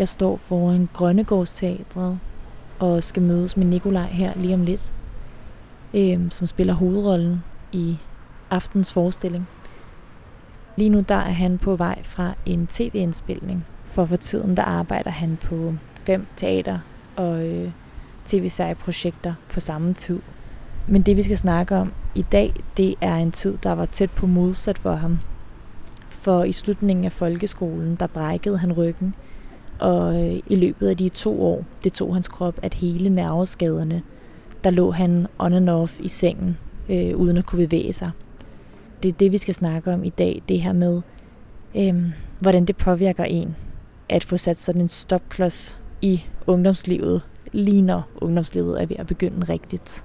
Jeg står foran Grønnegårdsteatret og skal mødes med Nikolaj her lige om lidt, øh, som spiller hovedrollen i aftens forestilling. Lige nu der er han på vej fra en tv-indspilning, for for tiden der arbejder han på fem teater og øh, tv-serieprojekter på samme tid. Men det vi skal snakke om i dag, det er en tid, der var tæt på modsat for ham. For i slutningen af folkeskolen, der brækkede han ryggen, og øh, i løbet af de to år, det tog hans krop at hele nerveskaderne, der lå han on and off i sengen, øh, uden at kunne bevæge sig. Det er det, vi skal snakke om i dag, det her med, øh, hvordan det påvirker en at få sat sådan en stopklods i ungdomslivet, lige når ungdomslivet er ved at begynde rigtigt.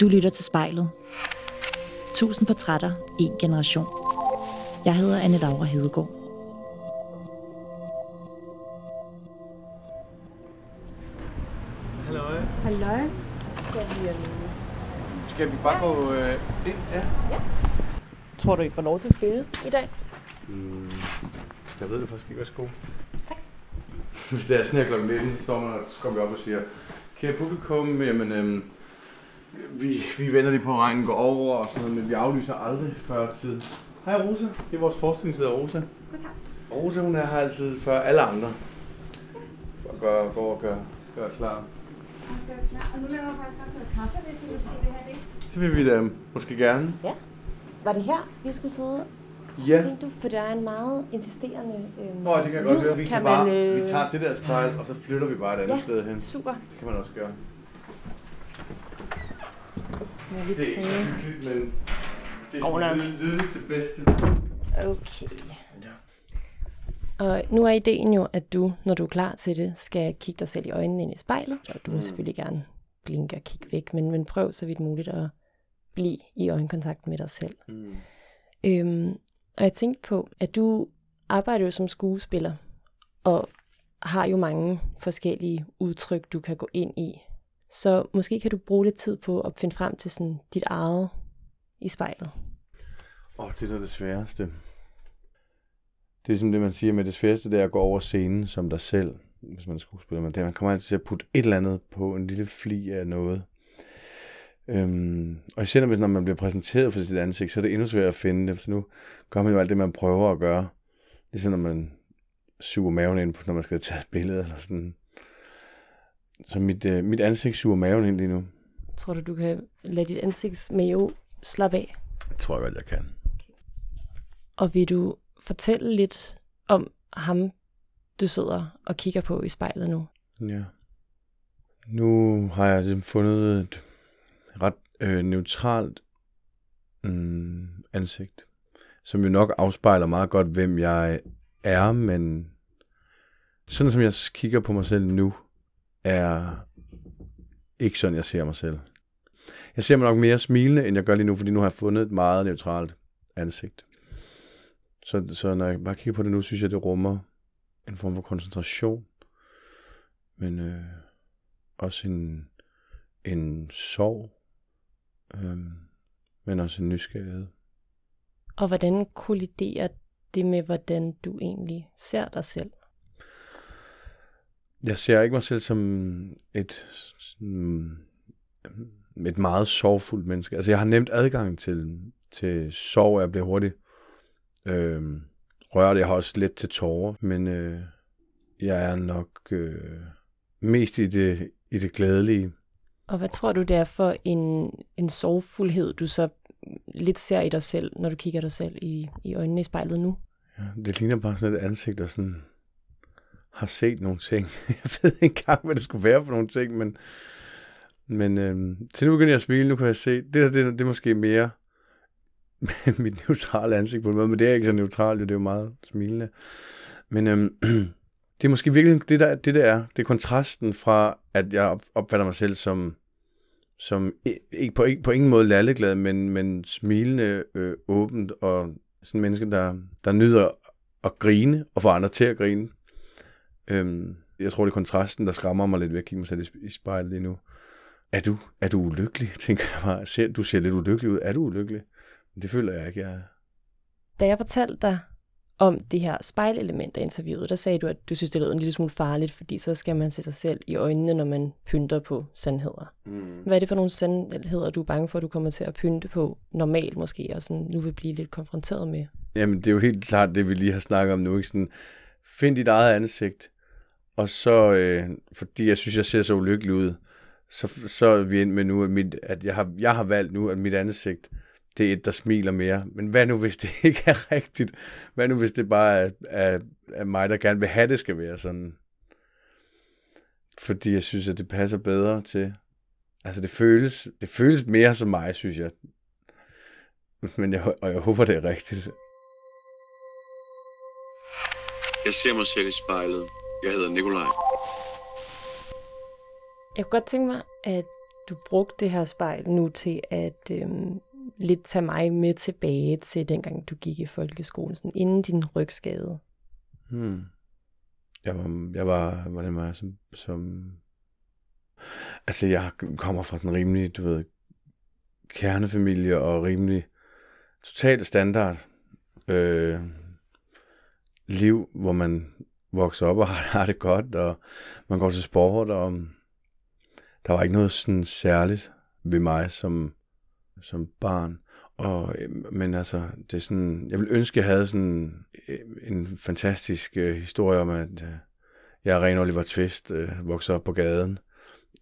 Du lytter til spejlet. Tusind portrætter, en generation. Jeg hedder Anne Laura Hedegaard. Halløj. Skal vi bare gå øh, ind? Ja. Tror du, I får lov til at spille i dag? Mm, jeg ved det faktisk ikke. Værsgo. Tak. Hvis det er sådan her klokken 19, så, står man, så kommer vi op og siger, kære publikum, jamen, øhm, vi, vi venter lige på, at regnen går over og sådan noget, men vi aflyser aldrig før tid. Hej Rosa, det er vores forskningsleder Rosa. Rosa, hun er her altid før alle andre. For at gøre, gå og gøre, gøre klar. Og nu laver jeg faktisk også noget kaffe, hvis I måske vil have det. Det vil vi da måske gerne. Var det her, vi skulle sidde? Ja. Du, for der er en meget insisterende øh, Nå, det kan jeg godt høre. Vi, kan kan bare, øh, vi tager det der spejl, og så flytter vi bare et andet Ja. sted hen. Super. Det kan man også gøre. Det er ikke så hyggeligt, men det er sådan lydeligt det bedste. Okay. Og nu er ideen jo, at du, når du er klar til det, skal kigge dig selv i øjnene ind i spejlet. Og du må Mm. selvfølgelig gerne blinke og kigge væk, men, men prøv så vidt muligt at blive i øjenkontakt med dig selv. Mm. Øhm, og jeg tænkte på, at du arbejder jo som skuespiller, og har jo mange forskellige udtryk, du kan gå ind i. Så måske kan du bruge lidt tid på at finde frem til sådan dit eget i spejlet. Åh, oh, det er noget af det sværeste. Det er sådan det, man siger med det sværeste, det er at gå over scenen som dig selv, hvis man er skuespiller. Men det man kommer altid til at putte et eller andet på, en lille fli af noget. Øhm, og især hvis når man bliver præsenteret for sit ansigt, så er det endnu sværere at finde det. Så nu gør man jo alt det, man prøver at gøre. Ligesom når man suger maven ind, når man skal tage et billede eller sådan. Så mit, øh, mit ansigt suger maven ind lige nu. Tror du, du kan lade dit ansigtsmave slappe af? Det tror jeg godt, jeg kan. Og vil du fortælle lidt om ham, du sidder og kigger på i spejlet nu? Ja. Nu har jeg ligesom fundet et ret øh, neutralt mm, ansigt, som jo nok afspejler meget godt, hvem jeg er, men sådan som jeg kigger på mig selv nu, er ikke sådan, jeg ser mig selv. Jeg ser mig nok mere smilende, end jeg gør lige nu, fordi nu har jeg fundet et meget neutralt ansigt. Så, så når jeg bare kigger på det nu, synes jeg, det rummer en form for koncentration, men øh, også en, en sorg, øh, men også en nysgerrighed. Og hvordan kolliderer det med, hvordan du egentlig ser dig selv? Jeg ser ikke mig selv som et, sådan, et meget sorgfuldt menneske. Altså, jeg har nemt adgang til, til sorg, og jeg bliver hurtigt øh, rørt. Jeg har også let til tårer, men øh, jeg er nok øh, mest i det, i det glædelige. Og hvad tror du, det er for en, en sorgfuldhed, du så lidt ser i dig selv, når du kigger dig selv i, i øjnene i spejlet nu? Ja, det ligner bare sådan et ansigt, der sådan har set nogle ting. Jeg ved ikke engang, hvad det skulle være for nogle ting, men, men øh, til nu begynder jeg at smile, nu kan jeg se, det det, det er måske mere mit neutrale ansigt på en måde, men det er ikke så neutralt, det er jo meget smilende. Men øhm, det er måske virkelig det, der, det der er, det er kontrasten fra, at jeg opfatter mig selv som, som ikke på, ikke, på ingen måde lalleglad, men, men smilende, øh, åbent og sådan en menneske, der, der nyder at grine og få andre til at grine. Øhm, jeg tror, det er kontrasten, der skræmmer mig lidt ved at kigge mig selv i, i spejlet lige nu. Er du, er du ulykkelig, tænker jeg bare. Ser, du ser lidt ulykkelig ud. Er du ulykkelig? Det føler jeg ikke, jeg. Da jeg fortalte dig om det her spejlelement af interviewet. Der sagde du, at du synes, det lød en lille smule farligt, fordi så skal man se sig selv i øjnene, når man pynter på sandheder. Mm. Hvad er det for nogle sandheder, du er bange for, at du kommer til at pynte på normalt måske, og sådan nu vil blive lidt konfronteret med? Jamen, det er jo helt klart det, vi lige har snakket om nu. Ikke? Sådan, find dit eget ansigt, og så, øh, fordi jeg synes, jeg ser så ulykkelig ud, så, så er vi ind med nu, at, mit, at jeg, har, jeg har valgt nu, at mit ansigt, det er et, der smiler mere. Men hvad nu, hvis det ikke er rigtigt? Hvad nu, hvis det bare er, er, er mig, der gerne vil have, det skal være sådan? Fordi jeg synes, at det passer bedre til... Altså, det føles, det føles mere som mig, synes jeg. Men jeg, og jeg håber, det er rigtigt. Jeg ser mig selv i spejlet. Jeg hedder Nikolaj. Jeg kunne godt tænke mig, at du brugte det her spejl nu til at øhm, lidt tage mig med tilbage til dengang du gik i folkeskolen, sådan inden din rygskade. Hmm. Jeg var, jeg var, hvordan var jeg som, som... Altså, jeg kommer fra sådan en rimelig, du ved, kernefamilie og rimelig totalt standard øh, liv, hvor man vokser op og har, har det godt, og man går til sport, og der var ikke noget sådan særligt ved mig som, som barn. Og, øh, men altså, det er sådan, jeg vil ønske, jeg havde sådan øh, en fantastisk øh, historie om, at øh, jeg er ren Oliver Twist, øh, vokset op på gaden,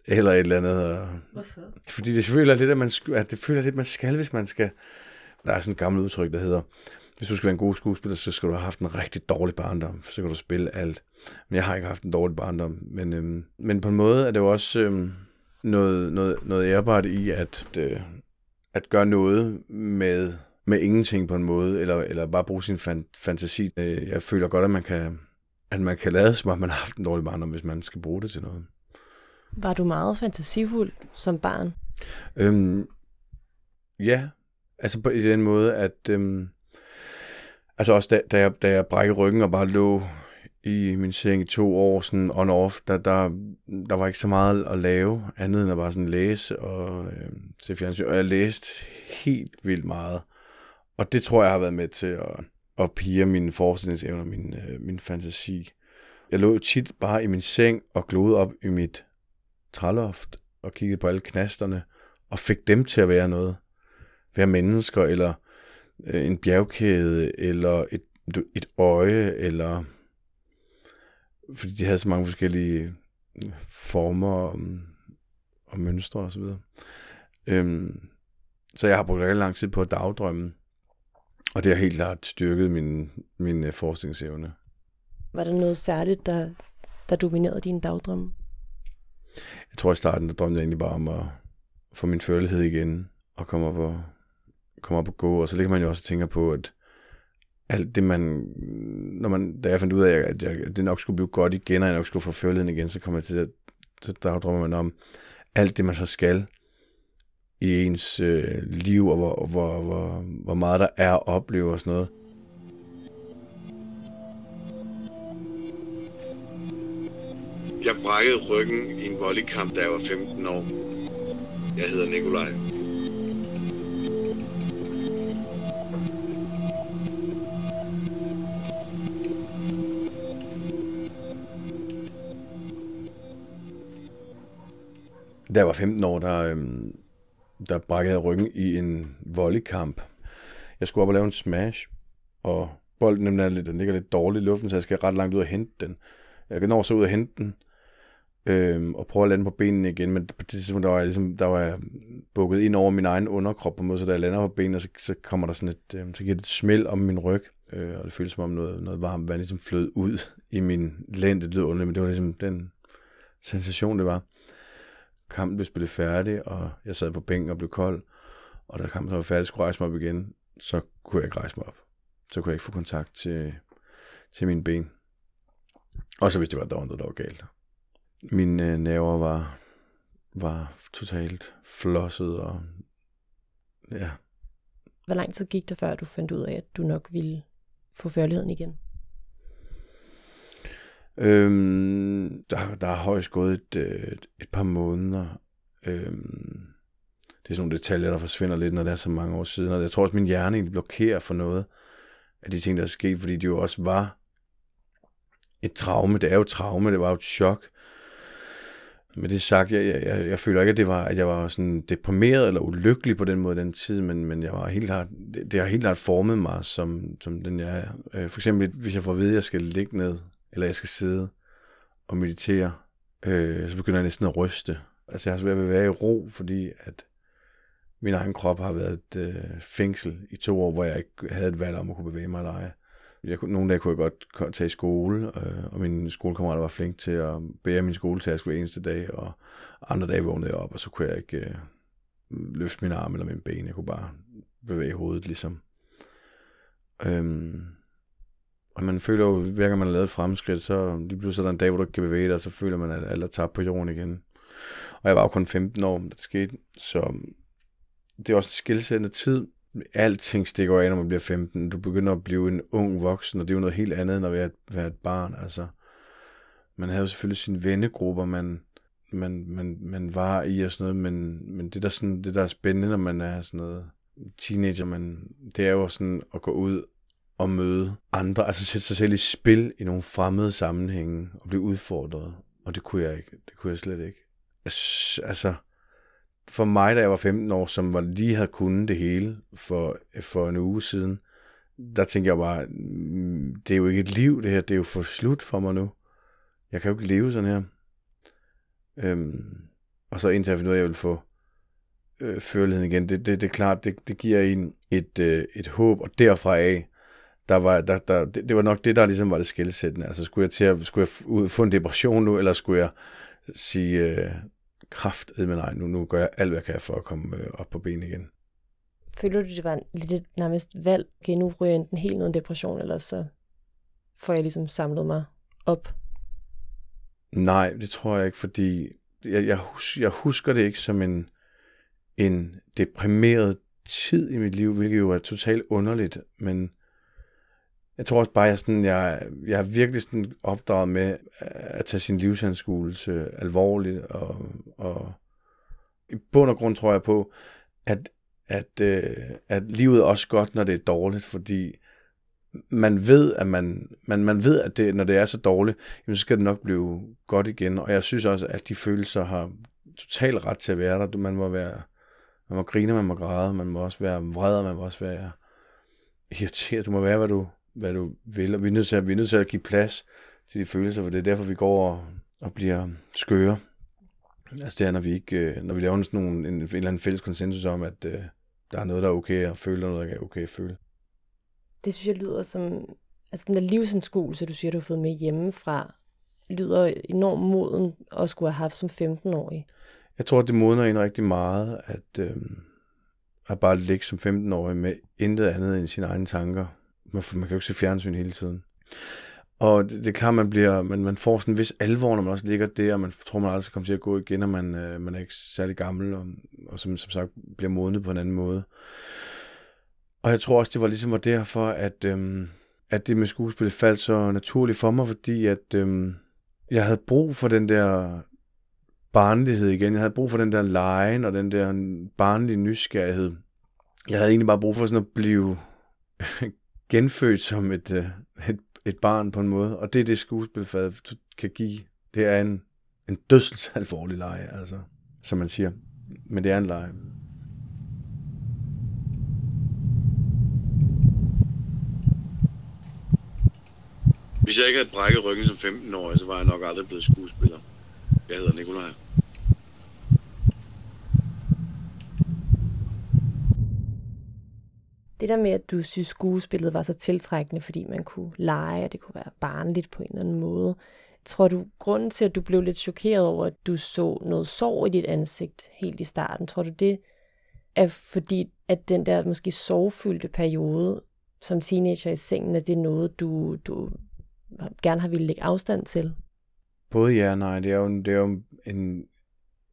eller et eller andet. Og, Hvorfor? fordi det føler lidt, at man, at det føler lidt, man skal, hvis man skal. Der er sådan et gammelt udtryk, der hedder, hvis du skal være en god skuespiller, så skal du have haft en rigtig dårlig barndom, for så kan du spille alt. Men jeg har ikke haft en dårlig barndom. Men, øhm, men på en måde er det jo også øhm, noget, noget, noget ærbart i, at, øh, at gøre noget med, med ingenting på en måde, eller, eller bare bruge sin fan, fantasi. Øh, jeg føler godt, at man kan, at man kan lade som om, man har haft en dårlig barndom, hvis man skal bruge det til noget. Var du meget fantasifuld som barn? Øhm, ja, altså på i den måde, at øhm, altså også da, da, jeg, da jeg brækkede ryggen og bare lå i min seng i to år, sådan on-off, der, der, der var ikke så meget at lave, andet end at bare sådan læse og øh, se fjernsyn. Og jeg læste helt vildt meget. Og det tror jeg har været med til at, at pige mine forestillingsevner min, øh, min fantasi. Jeg lå tit bare i min seng og gloede op i mit træloft og kiggede på alle knasterne og fik dem til at være noget. Være mennesker, eller øh, en bjergkæde, eller et, et øje, eller... Fordi de havde så mange forskellige øh, former og, og mønstre og så videre. Øhm, så jeg har brugt rigtig lang tid på at dagdrømme, og det har helt klart styrket min, min øh, forskningsevne. Var der noget særligt, der, der dominerede dine dagdrømme? Jeg tror i starten, der drømte jeg egentlig bare om at få min førlighed igen, og komme op og, komme op og gå. Og så ligger man jo også og tænker på, at alt det man, når man, da jeg fandt ud af, at, jeg, at det nok skulle blive godt igen, og jeg nok skulle få førligheden igen, så kommer jeg til at, så dagdrømmer man om alt det, man så skal i ens øh, liv, og hvor, hvor, hvor, hvor meget der er at opleve og sådan noget. Jeg brækkede ryggen i en volleykamp, da jeg var 15 år. Jeg hedder Nikolaj. Da jeg var 15 år, der, øhm, der brækkede jeg ryggen i en volleykamp. Jeg skulle op og lave en smash, og bolden den, er lidt, den ligger lidt dårligt i luften, så jeg skal ret langt ud og hente den. Jeg kan nå så ud og hente den, øhm, og prøve at lande på benene igen, men på det tidspunkt, der var jeg, ligesom, der var jeg bukket ind over min egen underkrop på en måde, så da jeg lander på benene, så, så kommer der sådan et, øhm, så giver det et smæld om min ryg, øh, og det føles som om noget, noget varmt vand ligesom flød ud i min lænd. Det lyder underligt, men det var ligesom den sensation, det var kampen blev spillet færdig, og jeg sad på bænken og blev kold. Og da kampen så var færdig, skulle jeg rejse mig op igen, så kunne jeg ikke rejse mig op. Så kunne jeg ikke få kontakt til, til mine ben. Og så vidste jeg, at der var noget, der var galt. Mine øh, nerver var, var totalt flosset, og ja, Hvor lang tid gik der, før du fandt ud af, at du nok ville få førligheden igen? Øhm, der, der er højst gået et, øh, et par måneder. Øhm, det er sådan nogle detaljer, der forsvinder lidt, når det er så mange år siden. Og jeg tror også, min hjerne egentlig blokerer for noget. af de ting, der er sket, fordi det jo også var et traume. Det er jo et traume, det var jo et chok. Med det sagt, jeg, jeg, jeg, jeg føler ikke, at, det var, at jeg var sådan deprimeret eller ulykkelig på den måde den tid, men, men jeg var helt klart, det, det har helt klart formet mig som, som den jeg er. Øh, for eksempel, hvis jeg får at vide, at jeg skal ligge ned, eller jeg skal sidde og meditere, øh, så begynder jeg næsten at ryste. Altså jeg har svært ved at være i ro, fordi at min egen krop har været et øh, fængsel i to år, hvor jeg ikke havde et valg om at kunne bevæge mig eller ej. Jeg, nogle dage kunne jeg godt tage i skole, øh, og mine skolekammerater var flink til at bære min skoletaske hver eneste dag, og andre dage vågnede jeg op, og så kunne jeg ikke øh, løfte min arm eller min ben. Jeg kunne bare bevæge hovedet, ligesom. Øhm, og man føler jo, hver gang man har lavet et fremskridt, så lige pludselig er der en dag, hvor du ikke kan bevæge dig, og så føler man, at alle er tabt på jorden igen. Og jeg var jo kun 15 år, da det skete, så det er også en skilsættende tid. Alting stikker af, når man bliver 15. Du begynder at blive en ung voksen, og det er jo noget helt andet, end at være et, være et barn. Altså, man havde jo selvfølgelig sine vennegrupper, man, man, man, man var i og sådan noget, men, men det, der sådan, det, der er spændende, når man er sådan noget teenager, man, det er jo sådan at gå ud og møde andre, altså sætte sig selv i spil i nogle fremmede sammenhænge og blive udfordret. Og det kunne jeg ikke. Det kunne jeg slet ikke. Altså, for mig, da jeg var 15 år, som var lige havde kunnet det hele for, for en uge siden, der tænkte jeg bare, mm, det er jo ikke et liv, det her, det er jo for slut for mig nu. Jeg kan jo ikke leve sådan her. Øhm, og så indtil jeg finder ud af, at jeg vil få øh, førligheden igen, det, det, det er klart, det, det giver en et, øh, et håb, og derfra af, der var, der, der, det, det var nok det, der ligesom var det skældsættende. Altså, skulle jeg, til at, skulle jeg få en depression nu, eller skulle jeg sige, øh, kraft, men nej, nu, nu gør jeg alt, hvad jeg kan for at komme øh, op på ben igen. Føler du, det var lidt nærmest valg? Okay, nu ryger jeg enten helt ned i depression, eller så får jeg ligesom samlet mig op? Nej, det tror jeg ikke, fordi jeg, jeg, hus, jeg husker det ikke som en, en deprimeret tid i mit liv, hvilket jo er totalt underligt, men jeg tror også bare, jeg, sådan, jeg, jeg har virkelig sådan opdraget med øh, at tage sin livsanskuelse alvorligt, og, og i bund og grund tror jeg på, at, at, øh, at livet er også godt, når det er dårligt, fordi man ved, at man, man, man ved, at det, når det er så dårligt, jamen, så skal det nok blive godt igen. Og jeg synes også, at de følelser har total ret til at være der. Man må være, man må grine, man må græde, man må også være vred, man må også være irriteret. Du må være, hvad du, hvad du vil, og vi er nødt til at, vi er nødt til at give plads til de følelser, for det er derfor, vi går og, og bliver skøre. Altså det er, når vi, ikke, øh, når vi laver sådan nogle, en, en eller anden fælles konsensus om, at uh, der er noget, der er okay at føle, og noget, der er okay at føle. Det synes jeg lyder som, altså den der livsanskuelse, du siger, du har fået med hjemmefra, lyder enormt moden at skulle have haft som 15-årig. Jeg tror, det modner en rigtig meget, at, øh, at bare ligge som 15-årig med intet andet end sine egne tanker man, man kan jo ikke se fjernsyn hele tiden. Og det, det er klart, man, bliver, man, man får sådan en vis alvor, når man også ligger der, og man tror, man aldrig skal komme til at gå igen, og man, øh, man er ikke særlig gammel, og, og som, som sagt bliver modnet på en anden måde. Og jeg tror også, det var ligesom var derfor, at, øhm, at det med skuespil faldt så naturligt for mig, fordi at øhm, jeg havde brug for den der barnlighed igen. Jeg havde brug for den der lejen og den der barnlige nysgerrighed. Jeg havde egentlig bare brug for sådan at blive genfødt som et, øh, et, et barn på en måde. Og det er det skuespilfaget kan give. Det er en, en dødsalvorlig leje, altså, som man siger. Men det er en leje. Hvis jeg ikke havde brækket ryggen som 15-årig, så var jeg nok aldrig blevet skuespiller. Jeg hedder Nikolaj. Det der med, at du synes, skuespillet var så tiltrækkende, fordi man kunne lege, og det kunne være barnligt på en eller anden måde. Tror du, grunden til, at du blev lidt chokeret over, at du så noget sorg i dit ansigt helt i starten, tror du det er fordi, at den der måske sorgfyldte periode som teenager i sengen, at det er noget, du, du gerne har ville lægge afstand til? Både ja og nej. Det er jo, det er jo en,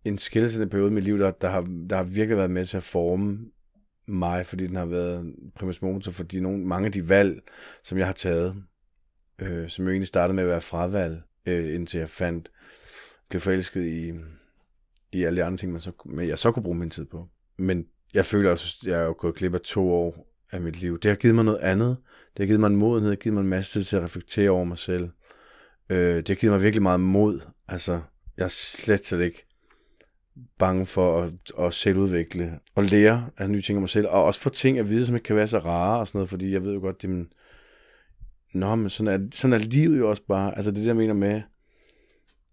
en skillsende periode i mit liv, der, der, har, der har virkelig været med til at forme mig, fordi den har været primus motor, fordi nogle, mange af de valg, som jeg har taget, øh, som jo egentlig startede med at være fravalg, øh, indtil jeg fandt, blev forelsket i, i alle de andre ting, man så, men jeg så kunne bruge min tid på. Men jeg føler også, at jeg er jo gået glip af to år af mit liv. Det har givet mig noget andet. Det har givet mig en modenhed, det har givet mig en masse tid til at reflektere over mig selv. Øh, det har givet mig virkelig meget mod. Altså, jeg er slet, slet ikke bange for at, at selvudvikle og lære af nye ting om mig selv, og også få ting at vide, som ikke kan være så rare og sådan noget, fordi jeg ved jo godt, det Nå, men sådan er, sådan er livet jo også bare. Altså det der mener med,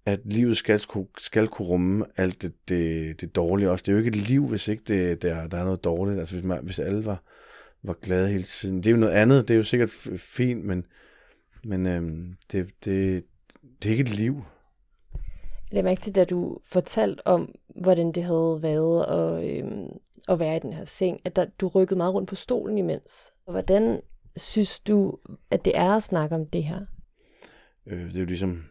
at livet skal, skal kunne rumme alt det, det, det dårlige også. Det er jo ikke et liv, hvis ikke det, der, der er noget dårligt. Altså hvis, man, hvis alle var, var glade hele tiden. Det er jo noget andet. Det er jo sikkert fint, men, men øhm, det, det, det er ikke et liv. Jeg mærke til, da du fortalte om, hvordan det havde været at, øhm, at være i den her seng, at der, du rykkede meget rundt på stolen imens. Hvordan synes du, at det er at snakke om det her? Øh, det er jo ligesom,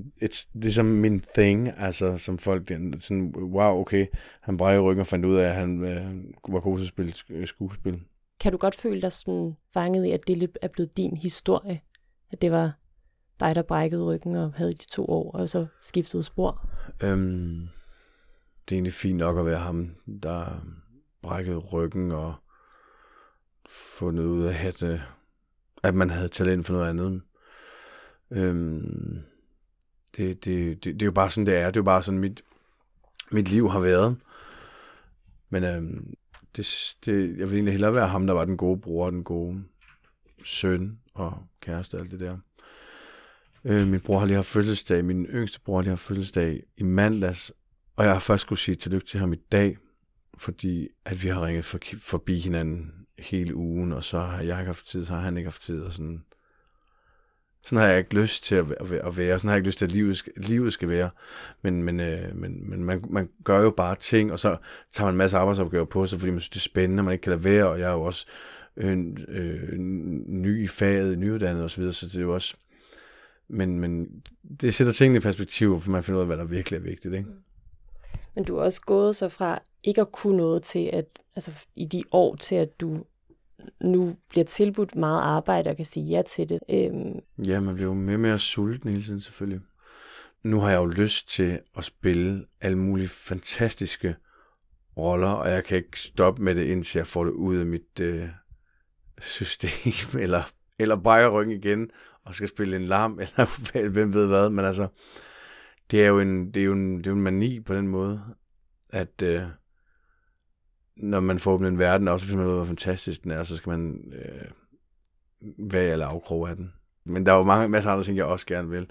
it's, det er som min thing, altså som folk, den, sådan, wow, okay, han brækker ryggen og fandt ud af, at han øh, var god til at spille øh, skuespil. Kan du godt føle dig sådan fanget i, at det er blevet din historie? At det var dig, der brækkede ryggen og havde de to år, og så skiftede spor? Øhm, det er egentlig fint nok at være ham, der brækkede ryggen og fundet ud af, at, øh, at man havde talent for noget andet. Øhm, det, det, det, det er jo bare sådan, det er. Det er jo bare sådan, mit, mit liv har været. Men øhm, det, det, jeg vil egentlig hellere være ham, der var den gode bror, den gode søn og kæreste og alt det der. Øh, min bror har lige haft fødselsdag, min yngste bror har lige haft fødselsdag i mandags, og jeg har først skulle sige tillykke til ham i dag, fordi at vi har ringet for, forbi hinanden hele ugen, og så har jeg ikke haft tid, så har han ikke haft tid, og sådan, sådan har jeg ikke lyst til at, at være, sådan har jeg ikke lyst til, at livet skal, livet skal være, men, men, øh, men, men man, man gør jo bare ting, og så tager man en masse arbejdsopgaver på sig, fordi man synes, det er spændende, man ikke kan lade være, og jeg er jo også øh, øh, ny i faget, nyuddannet osv., så det er jo også, men, men det sætter tingene i perspektiv, for man finder ud af, hvad der virkelig er vigtigt, ikke? Men du er også gået så fra ikke at kunne noget til, at altså i de år til, at du nu bliver tilbudt meget arbejde og kan sige ja til det. Øhm. Ja, man bliver jo mere og mere sulten hele tiden selvfølgelig. Nu har jeg jo lyst til at spille alle mulige fantastiske roller, og jeg kan ikke stoppe med det, indtil jeg får det ud af mit øh, system, eller, eller brækker ryggen igen, og skal spille en lam, eller hvem ved hvad, men altså, det er jo en, det er jo en, det er jo en mani på den måde, at øh, når man får åbnet en verden, også finder man ud af, hvor fantastisk den er, så skal man øh, være eller afkroge af den. Men der er jo mange, masser af andre ting, jeg også gerne vil.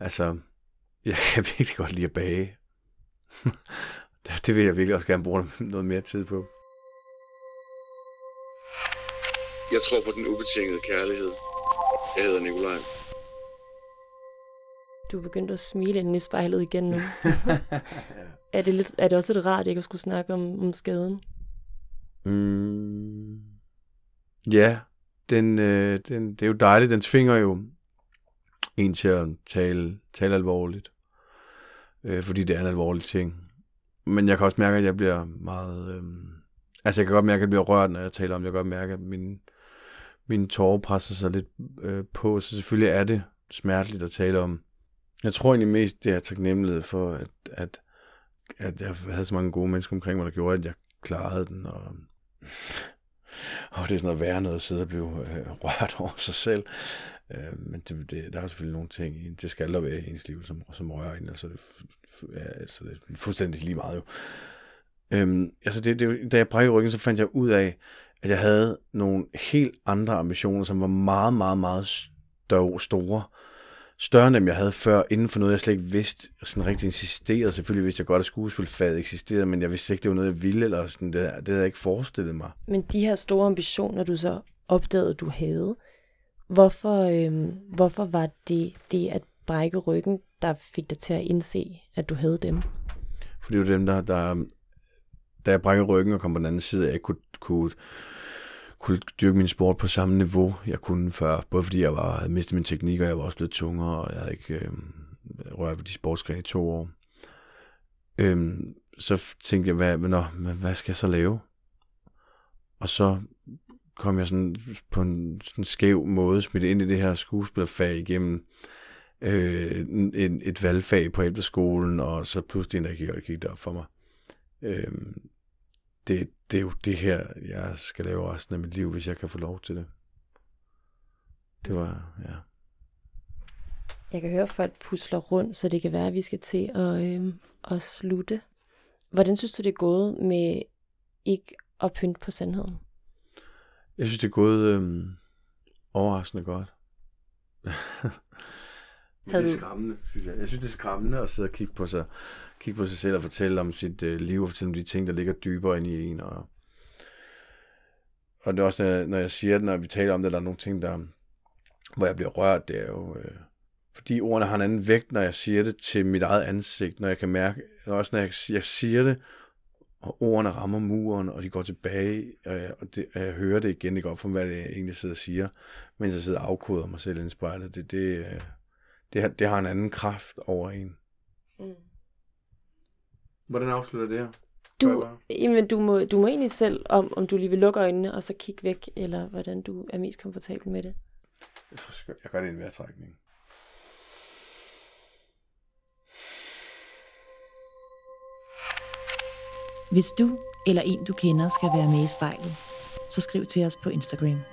Altså, jeg kan virkelig godt lide at bage. det vil jeg virkelig også gerne bruge noget mere tid på. Jeg tror på den ubetingede kærlighed. Jeg hedder Nikolaj. Du er begyndt at smile ind i spejlet igen nu. er, det lidt, er det også lidt rart ikke at skulle snakke om, om skaden? Mm, ja, den, øh, den, det er jo dejligt. Den tvinger jo en til at tale, tale alvorligt. Øh, fordi det er en alvorlig ting. Men jeg kan også mærke, at jeg bliver meget... Øh, altså, jeg kan godt mærke, at jeg bliver rørt, når jeg taler om det. Jeg kan godt mærke, at min, min tårer presser sig lidt øh, på. Så selvfølgelig er det smerteligt at tale om. Jeg tror egentlig mest, det er taknemmelighed for, at, at, at jeg havde så mange gode mennesker omkring mig, der gjorde, at jeg klarede den. Og, og det er sådan noget værre noget at sidde og blive øh, rørt over sig selv. Øh, men det, det, der er selvfølgelig nogle ting, det skal der være i ens liv, som, som rører en. Altså det, ja, altså det er fuldstændig lige meget jo. Øhm, altså det, det, da jeg brækkede ryggen, så fandt jeg ud af, at jeg havde nogle helt andre ambitioner, som var meget, meget, meget store større end dem, jeg havde før, inden for noget, jeg slet ikke vidste, og sådan rigtig insisterede. Selvfølgelig vidste jeg godt, at skuespilfaget eksisterede, men jeg vidste ikke, det var noget, jeg ville, eller sådan, det, det havde jeg ikke forestillet mig. Men de her store ambitioner, du så opdagede, du havde, hvorfor, øhm, hvorfor var det det at brække ryggen, der fik dig til at indse, at du havde dem? Fordi det var dem, der, der da jeg brækkede ryggen og kom på den anden side, at jeg kunne, kunne kunne dyrke min sport på samme niveau, jeg kunne før. Både fordi jeg var, havde mistet min teknik, og jeg var også blevet tungere, og jeg havde ikke øh, rørt ved de sportsgrene i to år. Øhm, så tænkte jeg, hvad, nå, hvad, hvad skal jeg så lave? Og så kom jeg sådan på en sådan skæv måde smidt ind i det her skuespillerfag igennem øh, en, et valgfag på efterskolen, og så pludselig en dag gik det op for mig. Øh, det, det er jo det her, jeg skal lave resten af mit liv, hvis jeg kan få lov til det. Det var, ja. Jeg kan høre, at folk pusler rundt, så det kan være, at vi skal til at, øh, at slutte. Hvordan synes du, det er gået med ikke at pynte på sandheden? Jeg synes, det er gået øhm, overraskende godt. Men det Havde er skræmmende, synes jeg. Jeg synes, det er skræmmende at sidde og kigge på sig, kigge på sig selv og fortælle om sit øh, liv, og fortælle om de ting, der ligger dybere inde i en. Og, og det er også, når jeg, når jeg siger det, når vi taler om det, der er nogle ting, der, hvor jeg bliver rørt, det er jo, øh, fordi ordene har en anden vægt, når jeg siger det til mit eget ansigt, når jeg kan mærke, også når jeg, jeg siger det, og ordene rammer muren, og de går tilbage, og jeg, og det, og jeg hører det igen, det går op for hvad det er, jeg egentlig sidder og siger, mens jeg sidder og afkoder mig selv ind i spejlet. Det, det, øh, det, har, det har en anden kraft over en. Mm. Hvordan afslutter det her? Du, jamen, du, må, du må egentlig selv, om, om du lige vil lukke øjnene og så kigge væk, eller hvordan du er mest komfortabel med det. Jeg, tror, jeg gør det i en vejrtrækning. Hvis du eller en du kender skal være med i spejlet, så skriv til os på Instagram.